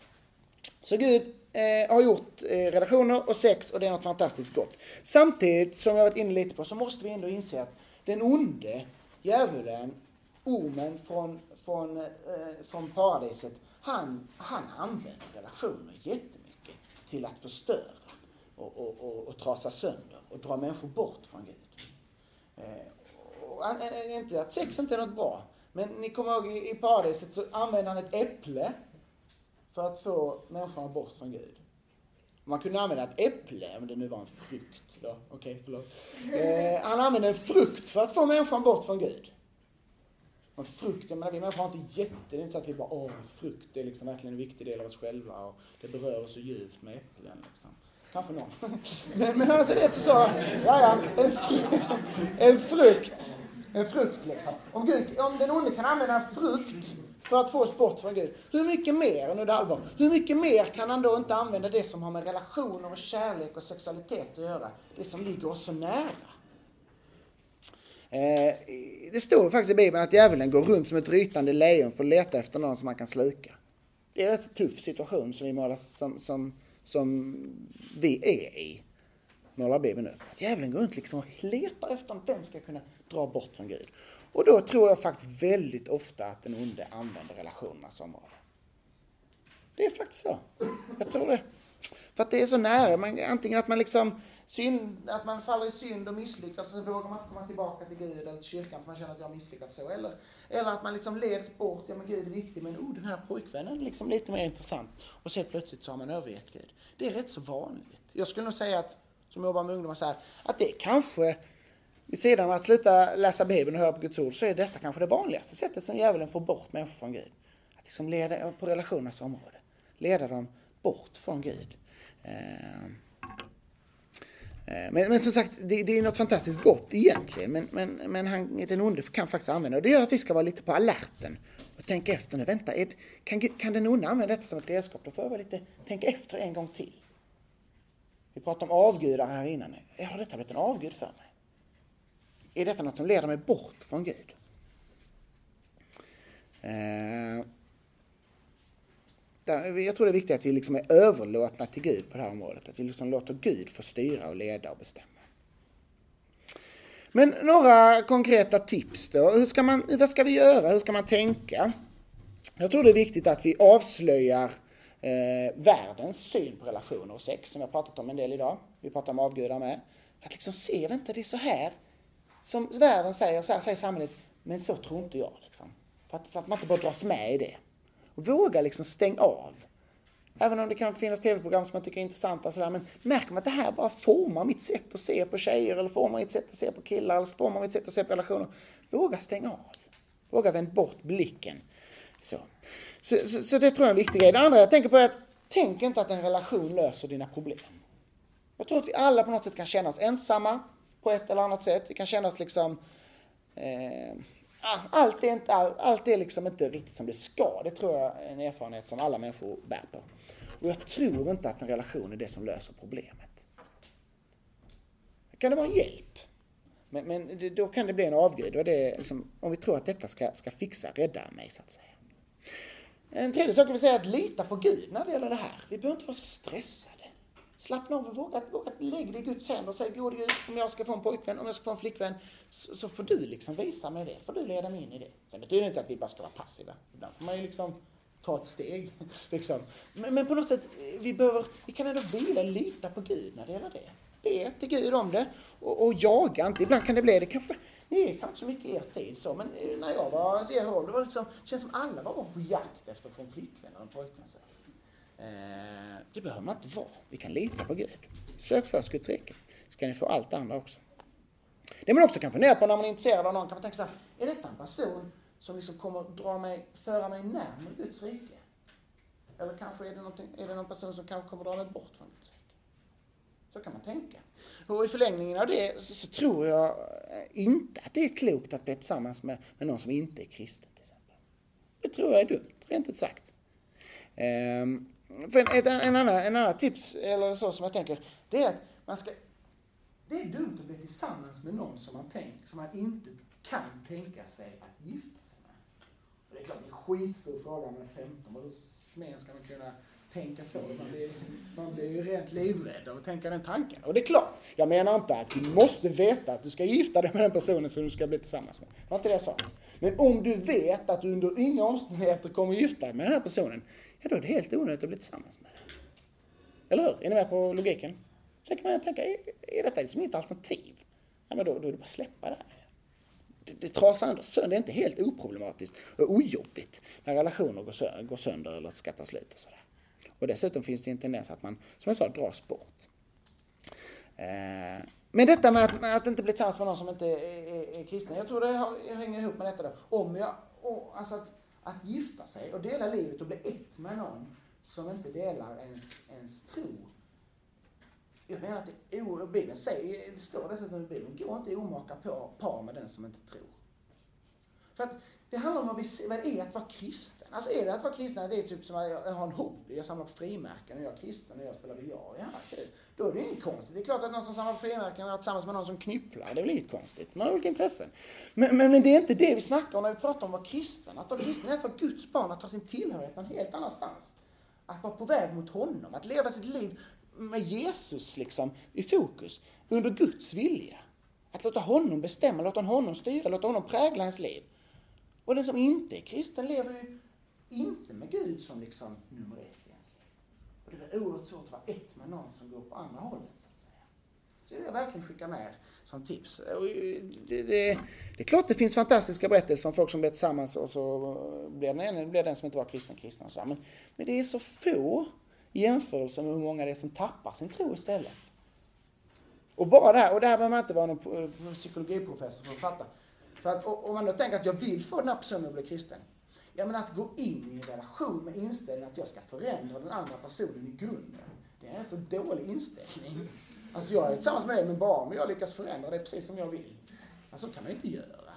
Så Gud eh, har gjort eh, relationer och sex och det är något fantastiskt gott. Samtidigt, som jag varit inne lite på, så måste vi ändå inse att den onde, djävulen, ormen från, från, eh, från paradiset, han, han använder relationer jättemycket till att förstöra och, och, och, och trasa sönder och dra människor bort från Gud. Eh, och, eh, inte att sex inte är något bra, men ni kommer ihåg i, i paradiset så använde han ett äpple för att få människan bort från Gud. Man kunde använda ett äpple, om det nu var en frukt då. Okej, okay, förlåt. Eh, han använde en frukt för att få människan bort från Gud. Och frukt, jag menar, vi människor har inte jätte, det är inte så att vi bara åh, frukt det är liksom verkligen en viktig del av oss själva och det berör oss så djupt med äpplen liksom. Kanske någon. men, men alltså det är så, så ja, ja, en, en frukt, en frukt liksom. Om, Gud, om den onde kan använda frukt för att få oss bort från Gud. Hur mycket mer, nu är det allvar, hur mycket mer kan han då inte använda det som har med relationer och kärlek och sexualitet att göra? Det som ligger oss så nära. Eh, det står faktiskt i Bibeln att djävulen går runt som ett rytande lejon för att leta efter någon som han kan sluka. Det är en rätt tuff situation som vi, målar, som, som, som vi är i, målar Bibeln upp. Att djävulen går runt liksom och letar efter vem ska kunna dra bort från Gud. Och då tror jag faktiskt väldigt ofta att den onde använder relationerna som område. Det är faktiskt så. Jag tror det. För att det är så nära. Man, antingen att man liksom synd, att man faller i synd och misslyckas och sen vågar man inte komma tillbaka till Gud eller till kyrkan för man känner att jag har misslyckats så. Eller, eller att man liksom leds bort, ja men Gud är viktig men oh den här pojkvännen är liksom lite mer intressant. Och sen plötsligt så har man övergett Gud. Det är rätt så vanligt. Jag skulle nog säga att, som jobbar med ungdomar så här, att det är kanske vid sidan av att sluta läsa Bibeln och höra på Guds ord så är detta kanske det vanligaste sättet som djävulen får bort människor från Gud. Att liksom leda, på relationernas område. Leda dem bort från Gud. Eh, eh, men, men, som sagt, det, det, är något fantastiskt gott egentligen. Men, men, men han, den onde kan faktiskt använda det. Det gör att vi ska vara lite på alerten och tänka efter nu. Vänta, är, kan, kan den onde använda detta som ett redskap? Då får jag vara lite, tänka efter en gång till. Vi pratade om avgudar här innan. Har detta blivit en avgud för mig? Är detta något som leder mig bort från Gud. Eh, jag tror det är viktigt att vi liksom är överlåtna till Gud på det här området. Att vi liksom låter Gud få styra och leda och bestämma. Men några konkreta tips då. Hur ska man, vad ska vi göra? Hur ska man tänka? Jag tror det är viktigt att vi avslöjar eh, världens syn på relationer och sex, som jag pratat om en del idag. Vi pratar om avgudar med. Att liksom se, vänta det är så här som världen säger, så här säger samhället, men så tror inte jag. Liksom. För att, så att man inte bara dras med i det. Och våga liksom stänga av. Även om det kan finnas tv-program som man tycker är intressanta sådär, men märker man att det här bara formar mitt sätt att se på tjejer, eller formar mitt sätt att se på killar, eller formar mitt sätt att se på relationer. Våga stänga av. Våga vända bort blicken. Så. Så, så, så det tror jag är en viktig grej. Det andra jag tänker på är att tänk inte att en relation löser dina problem. Jag tror att vi alla på något sätt kan känna oss ensamma, på ett eller annat sätt. Vi kan känna oss liksom... Eh, ah, allt, är inte, all, allt är liksom inte riktigt som det ska. Det tror jag är en erfarenhet som alla människor bär på. Och jag tror inte att en relation är det som löser problemet. Kan det vara en hjälp? Men, men det, då kan det bli en avgud. Och det är liksom, om vi tror att detta ska, ska fixa, rädda mig så att säga. En tredje sak jag vill säga är att lita på Gud när det gäller det här. Vi behöver inte vara så stressade. Slappna av och våga, våga lägg dig i Guds händer och säg Gode Gud, om jag ska få en pojkvän, om jag ska få en flickvän, så, så, får du liksom visa mig det. Får du leda mig in i det. Sen betyder det inte att vi bara ska vara passiva. Ibland får man ju liksom ta ett steg. Liksom. Men, men, på något sätt, eh, vi, behöver, vi kan ändå vila, lita på Gud när det gäller det. Be till Gud om det och, och jaga inte. Ibland kan det bli det kanske det är kanske så mycket er tid så, men eh, när jag var i er ålder, det var liksom, det känns som alla var på jakt efter att få en flickvän eller en pojkvän. Eh, det behöver man inte vara. Vi kan lita på Gud. Sök först Guds rike, så kan ni få allt det andra också. Det man också kan fundera på när man är intresserad av någon, kan man tänka så här, är detta en person som liksom kommer dra mig, föra mig närmare Guds rike? Eller kanske är det, är det någon person som kanske kommer dra mig bort från Guds rike? Så kan man tänka. Och i förlängningen av det så, så, tror jag eh, inte att det är klokt att bli tillsammans med, med någon som inte är kristen. Till exempel. Det tror jag är dumt, rent ut sagt. Um, för en, ett, en, annan, en annan tips, eller så som jag tänker, det är att man ska... Det är dumt att bli tillsammans med någon som man, tänk, som man inte kan tänka sig att gifta sig med. Och det är klart, det är en skitstor fråga med 15, hur smen ska man kunna tänka så? Man blir, man blir ju rent livrädd av att tänka den tanken. Och det är klart, jag menar inte att du måste veta att du ska gifta dig med den personen som du ska bli tillsammans med. Det var inte det jag sa. Men om du vet att du under inga omständigheter kommer gifta dig med den här personen, ja då är det helt onödigt att bli tillsammans med den. Eller hur? Är ni med på logiken? Sen kan man tänka, är, är detta liksom inget alternativ? Ja, men då, då är det bara att släppa det här. Det, det trasar ändå sönder, det är inte helt oproblematiskt och ojobbigt när relationer går sönder, går sönder eller skattar slut och sådär. Och dessutom finns det en tendens att man, som jag sa, dras bort. Eh, men detta med att, med att inte bli tillsammans med någon som inte är, är, är kristen, jag tror det hänger ihop med detta då. Om jag, och alltså att, att gifta sig och dela livet och bli ett med någon som inte delar ens, ens tro. Jag menar att det är Bibeln säger, det står dessutom i Bibeln, gå inte omaka på par med den som inte tror. För att det handlar om vad, vi, vad det är att vara kristen. Alltså är det att vara kristen, det är typ som att jag har en hobby, jag samlar på frimärken och jag är kristen och jag spelar biljard. Ja, kul. Då är det inget konstigt. Det är klart att någon som samlar på frimärken är tillsammans med någon som knypplar. Det är väl inget konstigt. Man har olika intressen. Men, men, men, det är inte det vi snackar om när vi pratar om att vara kristen. Att vara kristen är att vara Guds barn, att ha sin tillhörighet någon helt annanstans. Att vara på väg mot honom, att leva sitt liv med Jesus liksom i fokus, under Guds vilja. Att låta honom bestämma, låta honom styra, låta honom prägla ens liv. Och den som inte är kristen lever ju inte med Gud som liksom nummer ett. Och det är oerhört svårt att vara ett med någon som går på andra hållet, så att säga. Så det vill jag verkligen skicka med som tips. Eh, det, det, det, är klart det finns fantastiska berättelser om folk som blir tillsammans och så blir den ena, blir den som inte var kristen kristen. Och så. Men, men det är så få i jämförelse med hur många det är som tappar sin tro istället. Och bara det här, och det här behöver man inte vara någon eh, psykologiprofessor för att fatta. För att om man då tänker att jag vill få den här personen att bli kristen. Ja men att gå in i en relation med inställningen att jag ska förändra den andra personen i grunden. Det är en så dålig inställning. Alltså jag är tillsammans med dig men bara om jag lyckas förändra det precis som jag vill. Men så kan man ju inte göra.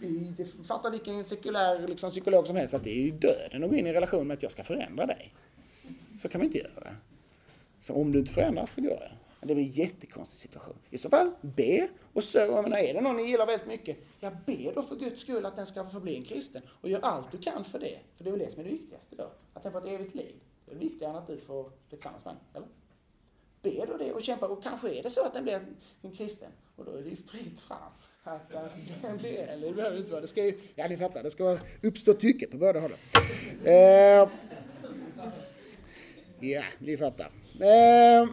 Det, det fattar vilken sekulär liksom, psykolog som helst att det är ju döden att gå in i en relation med att jag ska förändra dig. Så kan man inte göra. Så om du inte förändras så går det. Det blir en jättekonstig situation. I så fall, be. Och så, jag menar, är det någon ni gillar väldigt mycket, ja be då för Guds skull att den ska få bli en kristen. Och gör allt du kan för det. För det är väl det som är det viktigaste då. Att den får ett evigt liv. Det är viktigare än att du får bli tillsammans med eller? Be då det och kämpa. Och kanske är det så att den blir en kristen. Och då är det ju fritt fram. Att, eh, den blir, eller det behöver inte vara. Det ska ju, ja ni fattar, det ska uppstå tycke på båda hållen. Eh, ja, ni fattar. Eh,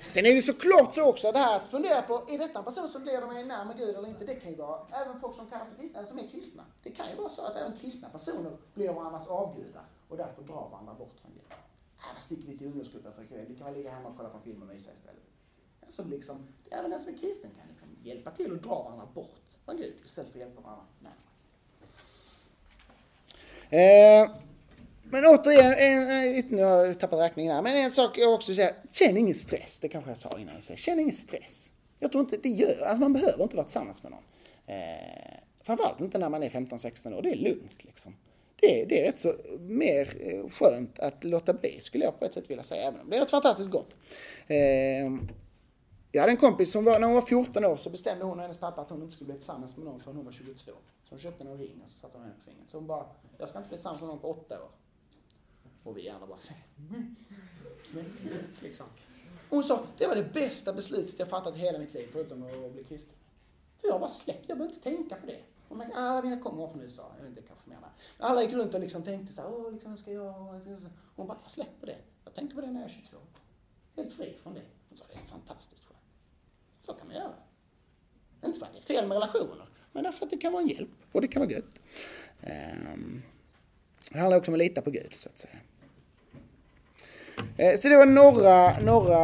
Sen är det såklart så också det här att fundera på, är detta en person som leder mig närmare Gud eller inte? Det kan ju vara även folk som kallar sig kristna, eller som är kristna. Det kan ju vara så att även kristna personer blir varandras avgudar och därför drar varandra bort från Gud. Äh, äh, sticker vi till ungdomsgruppen för ikväll, vi kan väl ligga hemma och kolla på en film och mysa istället. Alltså liksom, även den som är kristen kan liksom hjälpa till och dra varandra bort från Gud istället för att hjälpa varandra närmare. Eh, men återigen, en, nu har jag tappat räkningen här, men en sak jag också säger, känn ingen stress. Det kanske jag sa innan. Jag känn ingen stress. Jag tror inte det gör, alltså man behöver inte vara tillsammans med någon. Eh, framförallt inte när man är 15-16 år, det är lugnt liksom. Det, det är rätt så mer eh, skönt att låta bli, skulle jag på ett sätt vilja säga, även om det är rätt fantastiskt gott. Eh, jag hade en kompis som var, när hon var 14 år så bestämde hon och hennes pappa att hon inte skulle bli tillsammans med någon förrän hon var 22. Så hon köpte en ring och så satte hon henne på fingret. Så hon bara, jag ska inte bli tillsammans med någon på åtta år. Och vi andra bara liksom. Hon sa, det var det bästa beslutet jag fattat i hela mitt liv, förutom att bli kristen. För jag bara släppte, jag behövde inte tänka på det. Och man, alla mina kommer från USA, jag vet inte, kanske mer Alla gick runt och liksom tänkte så här, åh, liksom, ska jag... Hon bara, jag släpper det. Jag tänker på det när jag är 22. Helt fri från det. Hon sa, det är fantastiskt skönt. Så kan man göra. Inte för att det är fel med relationer, men därför att det kan vara en hjälp och det kan vara gött. Um, det handlar också om att lita på Gud, så att säga. Eh, så det var några, några...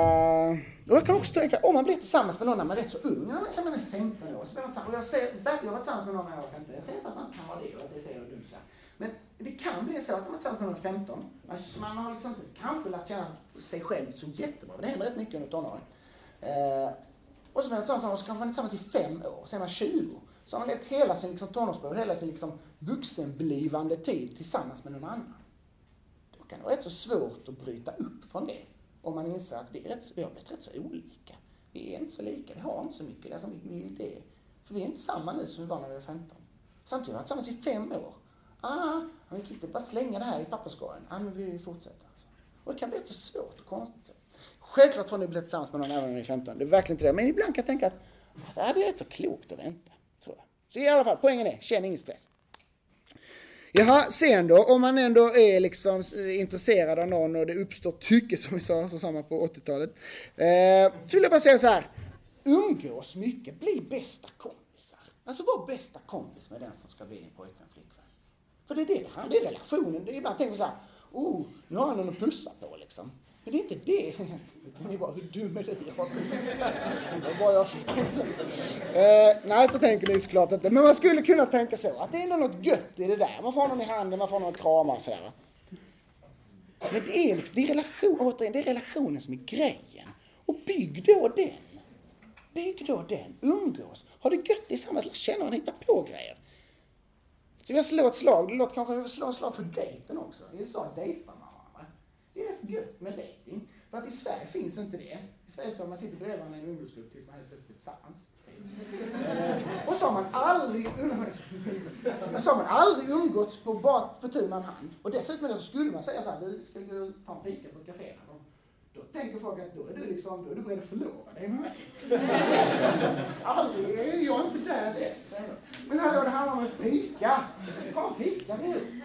Och jag kan också tänka, om man blir tillsammans med någon när man är rätt så ung, när man är 15 år, så blir man tillsammans. Och jag, ser, jag var tillsammans med någon när jag var 15, jag säger inte att man kan vara det och att det är fel och dumt så Men det kan bli så att man är tillsammans med någon 15, man, man har liksom inte kanske lärt känna sig själv så jättebra, det händer rätt mycket under tonåren. Eh, och så blir man tillsammans med någon, så kanske man är tillsammans i fem år, sen är man 20. Så har man levt hela sin liksom, tonårsperiod, hela sin liksom, vuxenblivande tid tillsammans med någon annan Då kan det vara rätt så svårt att bryta upp från det. Om man inser att vi, är rätt, vi har blivit rätt så olika. Vi är inte så lika, vi har inte så mycket. Alltså, vi, vi, det, för vi är inte samma nu som vi var när vi var 15. Samtidigt har vi varit tillsammans i fem år. Ah, vi kan inte bara slänga det här i papperskorgen. Ah, men vi fortsätter. Alltså. Och det kan bli rätt så svårt och konstigt. Självklart får ni bli tillsammans med någon även när ni är 15. Det är verkligen inte det. Men ibland kan jag tänka att det är rätt så klokt att vänta. Tror jag. Så i alla fall, poängen är, känn ingen stress. Jaha, sen då, om man ändå är liksom intresserad av någon och det uppstår tycke som vi sa, så samma på 80-talet. Eh, så vill jag bara säga så här, umgås mycket, bli bästa kompisar. Alltså var bästa kompis med den som ska bli din pojkvän, flickvän. För det är det det handlar det är relationen. Det är bara att så här, oh, nu har jag någon att pussa på liksom. Men det är inte det. Ni bara, hur dum är du? Det jag eh, Nej, så tänker ni såklart inte. Men man skulle kunna tänka så, att det är ändå något gött i det där. Man får någon i handen, man får någon krama och sådär. Men det är liksom, det är, relation, återigen, det är relationen som är grejen. Och bygg då den. Bygg då den. Umgås. Ha det gött tillsammans. Lär känna varandra, hitta på grejer. Så jag slå ett slag, Låt kanske slå ett slag för dejten också. I USA dejtar man. Det är rätt gött med dating. För att i Sverige finns inte det. I Sverige så man sitter bredvid varandra i en ungdomsgrupp tills man plötsligt blir tillsammans. Eh, och så har man aldrig, um- så har man aldrig umgåtts på, på tu man hand. Och dessutom så skulle man säga så här, du, ska vi gå och ta en fika på ett café? Då tänker folk att då är du liksom, då är du beredd att förlova dig med mig. Aldrig är jag inte där det, säger de. Men hallå, det handlar om en fika. Ta en fika nu.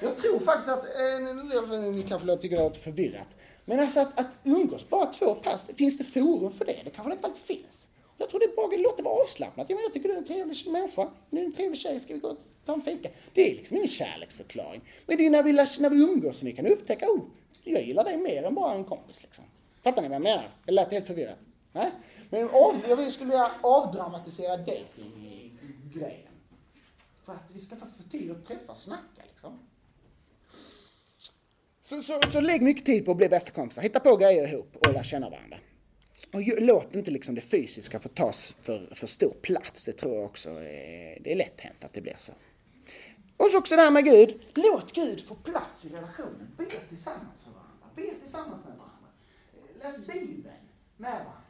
Jag tror faktiskt att, eh, ni kanske tycker det låter förvirrat, men alltså att, att umgås bara två pass, finns det forum för det? Det kanske inte alltid finns. Jag tror det är bra, låt det vara avslappnat. Jag, jag tycker du är en trevlig människa, du är en trevlig tjej, ska vi gå och ta en fika? Det är liksom ingen kärleksförklaring. Men det är när vi, när vi umgås som vi kan upptäcka, oh, jag gillar dig mer än bara en kompis liksom. Fattar ni vad jag menar? Det lät helt förvirrat. Nej? Men av, jag skulle vilja avdramatisera dating-grejen. För att vi ska faktiskt få tid att träffas och snacka liksom. Så, så, så lägg mycket tid på att bli bästa kompisar. Hitta på grejer ihop och lära känna varandra. Och låt inte liksom det fysiska få tas för, för stor plats. Det tror jag också är, det är lätt hänt att det blir så. Och så också det här med Gud. Låt Gud få plats i relationen. Be tillsammans för varandra. Be tillsammans med varandra. Läs Bibeln med varandra.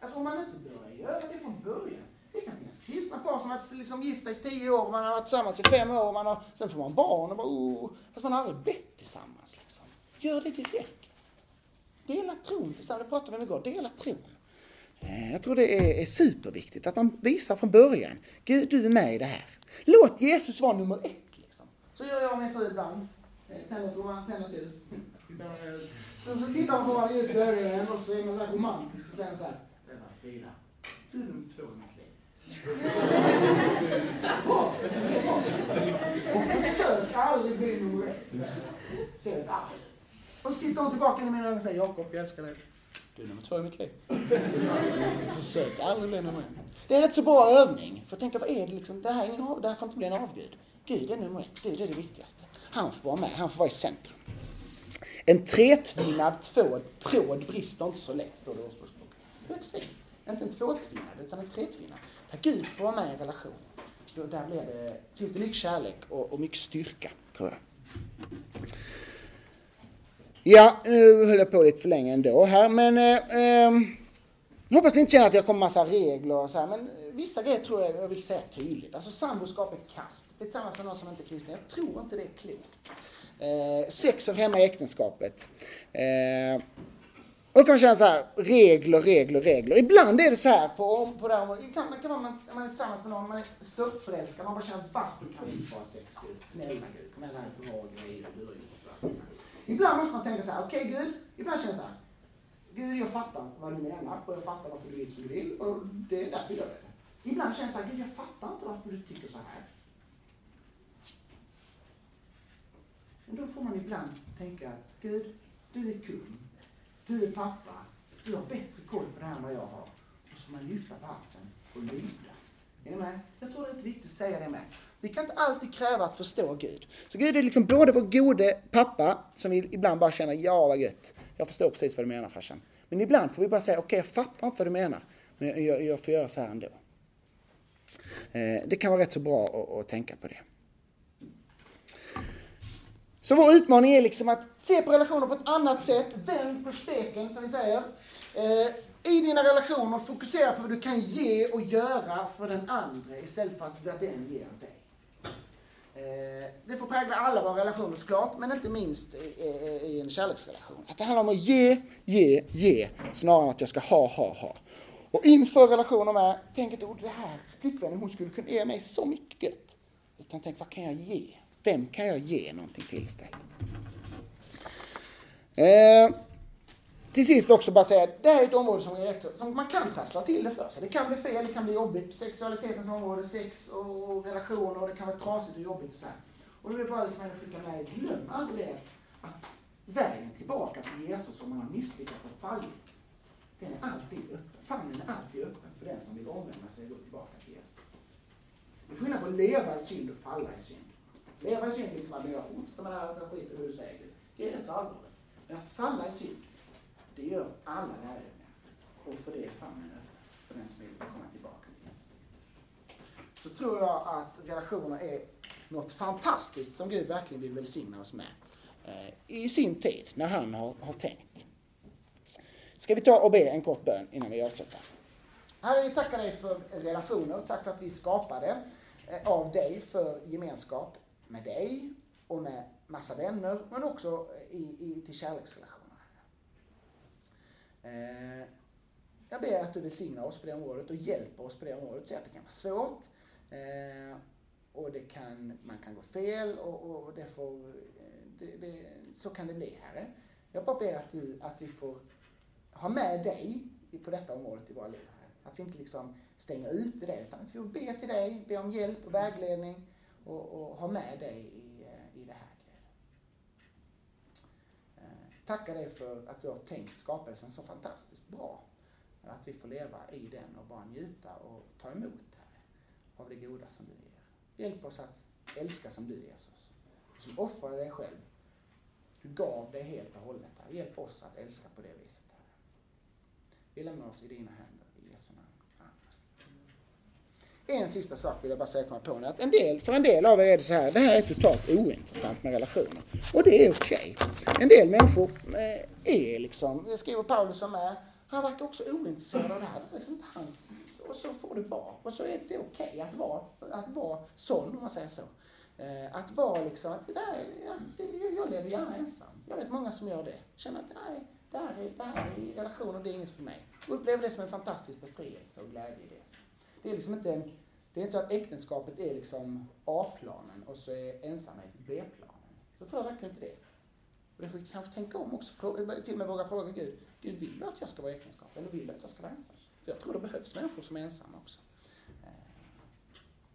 Alltså om man inte börjar göra det från början. Det kan finnas kristna par som har varit liksom gifta i tio år, man har varit tillsammans i fem år, man har, sen får man barn och bara oh, fast man har aldrig bett tillsammans. Liksom. Gör det direkt. Dela tron tillsammans, det pratade vi om igår. Dela tron. Eh, jag tror det är, superviktigt att man visar från början. Gud, du är med i det här. Låt Jesus vara nummer ett. Liksom. Så gör jag och min fru ibland. Eh, tänder toan, tänder ljus. Så, så tittar man på varandra djupt i ögonen och så är man så här romantisk och säger så här. Frida, du är nummer två i mitt liv. Och försök aldrig bli nummer ett. Säg ett arg. Och så tittar hon tillbaka in i mina ögon och säger Jakob, jag älskar dig. Du är nummer två i mitt liv. Försök aldrig bli nummer ett. Det är en rätt så bra övning. För att tänka, vad är det liksom? Det här, är ingen, det här får inte bli en avgud. Gud är nummer ett. Gud är det viktigaste. Han får vara med. Han får vara i centrum. En tretvinnad tråd, tråd brister inte så lätt, står det i Ordspråksboken. Det är fint. Inte en tvåtvinnad, utan en tretvinnad. Där Gud får vara med i en relation. Då, där blir det, finns det mycket kärlek och, och mycket styrka, tror jag. Ja, nu höll jag på lite för länge ändå här, men eh, eh, hoppas ni inte känner att jag kommer massa regler och så här, men vissa grejer tror jag jag vill säga tydligt. Alltså samboskap är kast. Tillsammans med någon som inte är kristen. Jag tror inte det är klokt. Eh, sex och hemma i äktenskapet. Eh, och då kan man känna så här, regler, regler, regler. Ibland är det så här på, på det här området, kan, kan man, man, man är tillsammans med någon, man är störtförälskad, man bara känner varför kan vi inte ha sex Gud? Snälla Gud, kom igen här är bra grejer, Ibland måste man tänka så här, okej okay, Gud, ibland känner jag så här, Gud jag fattar vad du menar och jag fattar varför du vill som du vill och det är därför jag gör det. Ibland känns det så här, Gud jag fattar inte varför du tycker så här. Men då får man ibland tänka, Gud, du är kung, du är pappa, du har bättre koll på det här än vad jag har. Och så man lyfta på hatten och lyda. Är ni med? Jag tror det är lite viktigt att säga det med. Vi kan inte alltid kräva att förstå Gud. Så Gud är liksom både vår gode pappa, som vi ibland bara känner, ja vad gött, jag förstår precis vad du menar farsan. Men ibland får vi bara säga, okej okay, jag fattar inte vad du menar, men jag, jag får göra så här ändå. Eh, det kan vara rätt så bra att, att tänka på det. Så vår utmaning är liksom att se på relationer på ett annat sätt, vänd på steken som vi säger. Eh, I dina relationer fokusera på vad du kan ge och göra för den andra istället för att vad den ger dig. Eh, det får prägla alla våra relationer såklart, men inte minst i en kärleksrelation. Att det handlar om att ge, ge, ge, snarare än att jag ska ha, ha, ha. Och inför relationer med, tänk inte, oh, det här flickvännen, hon skulle kunna ge mig så mycket gött. Utan tänk, vad kan jag ge? Vem kan jag ge någonting till istället? Eh, till sist också bara säga, det här är ett område som, är rätt, som man kan trassla till det för sig. Det kan bli fel, det kan bli jobbigt. Sexualitetens område, sex och relationer, och det kan vara trasigt och jobbigt. Och så här. Och då är det bara liksom att skicka med, glöm aldrig det att vägen tillbaka till Jesus om man har misslyckats och fallit, den är alltid öppen. Famnen är alltid öppen för den som vill omvända sig och gå tillbaka till Jesus. Det är skillnad på att leva i synd och falla i synd. Leva i synd liksom men jag fortsätter med det här och jag skiter i hur du säger. Det är rätt så allvarligt. Men att falla i synd, det gör alla lärjungar. Och för det är famnen öppen för den som vill komma tillbaka till Jesus. Så tror jag att relationer är något fantastiskt som Gud verkligen vill välsigna oss med eh, i sin tid, när han har, har tänkt. Ska vi ta och be en kort bön innan vi avslutar? Herre, vi tackar dig för relationer. Tack för att vi skapade eh, av dig för gemenskap med dig och med massa vänner, men också i, i, till kärleksrelationer. Eh, jag ber att du välsignar oss på det området och hjälper oss på det området. Så att det kan vara svårt. Eh, och det kan, man kan gå fel och, och det får, eh, det, det, så kan det bli, Herre. Jag bara ber att, du, att vi får ha med dig på detta området i våra liv. Herre. Att vi inte liksom stänger ute det, utan att vi får be till dig, be om hjälp och vägledning och, och ha med dig i, eh, i det här, eh, Gud. Tackar dig för att du har tänkt skapelsen så fantastiskt bra. Att vi får leva i den och bara njuta och ta emot, Herre, av det goda som du ger. Hjälp oss att älska som du Jesus. Som offrade dig själv. Du gav dig helt och hållet. Här. Hjälp oss att älska på det viset. Här. Vi lämnar oss i dina händer. I Jesu namn. En sista sak vill jag bara säga komma på nu. Att en del, för en del av er är det så här, det här är totalt ointressant med relationer. Och det är okej. Okay. En del människor eh, är liksom, det skriver Paulus som är, han verkar också ointresserad av det här. Det är liksom inte hans och så får det vara. Och så är det okej okay att, vara, att vara sån, om man säger så. Eh, att vara liksom, att det där, jag, jag lever gärna ensam. Jag vet många som gör det. Känner att nej, det här är, det här är relationer, det är inget för mig. Och upplever det som en fantastisk befrielse och glädje i det. Det är liksom inte en, det är inte så att äktenskapet är liksom A-planen och så är ensamhet B-planen. Så tror jag verkligen inte det. Och det får vi kanske tänka om också, till och med våga fråga Gud, Gud vill du att jag ska vara i äktenskap eller vill du att jag ska vara ensam? För jag tror det behövs människor som är ensamma också. Eh,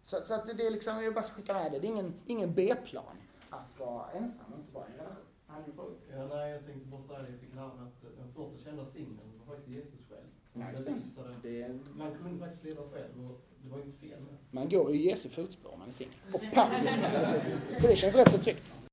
så, så att det är liksom, jag bara ska skicka med det, det är ingen, ingen B-plan att vara ensam och inte vara i en relation. Ja, nej, jag tänkte bara säga det, jag fick lära mig att den första kända singeln var faktiskt Jesus man kunde faktiskt leva själv och det var inte fel. Man går i Jesu fotspår om man är singel. Och Paulus med. Så det känns rätt så tryggt.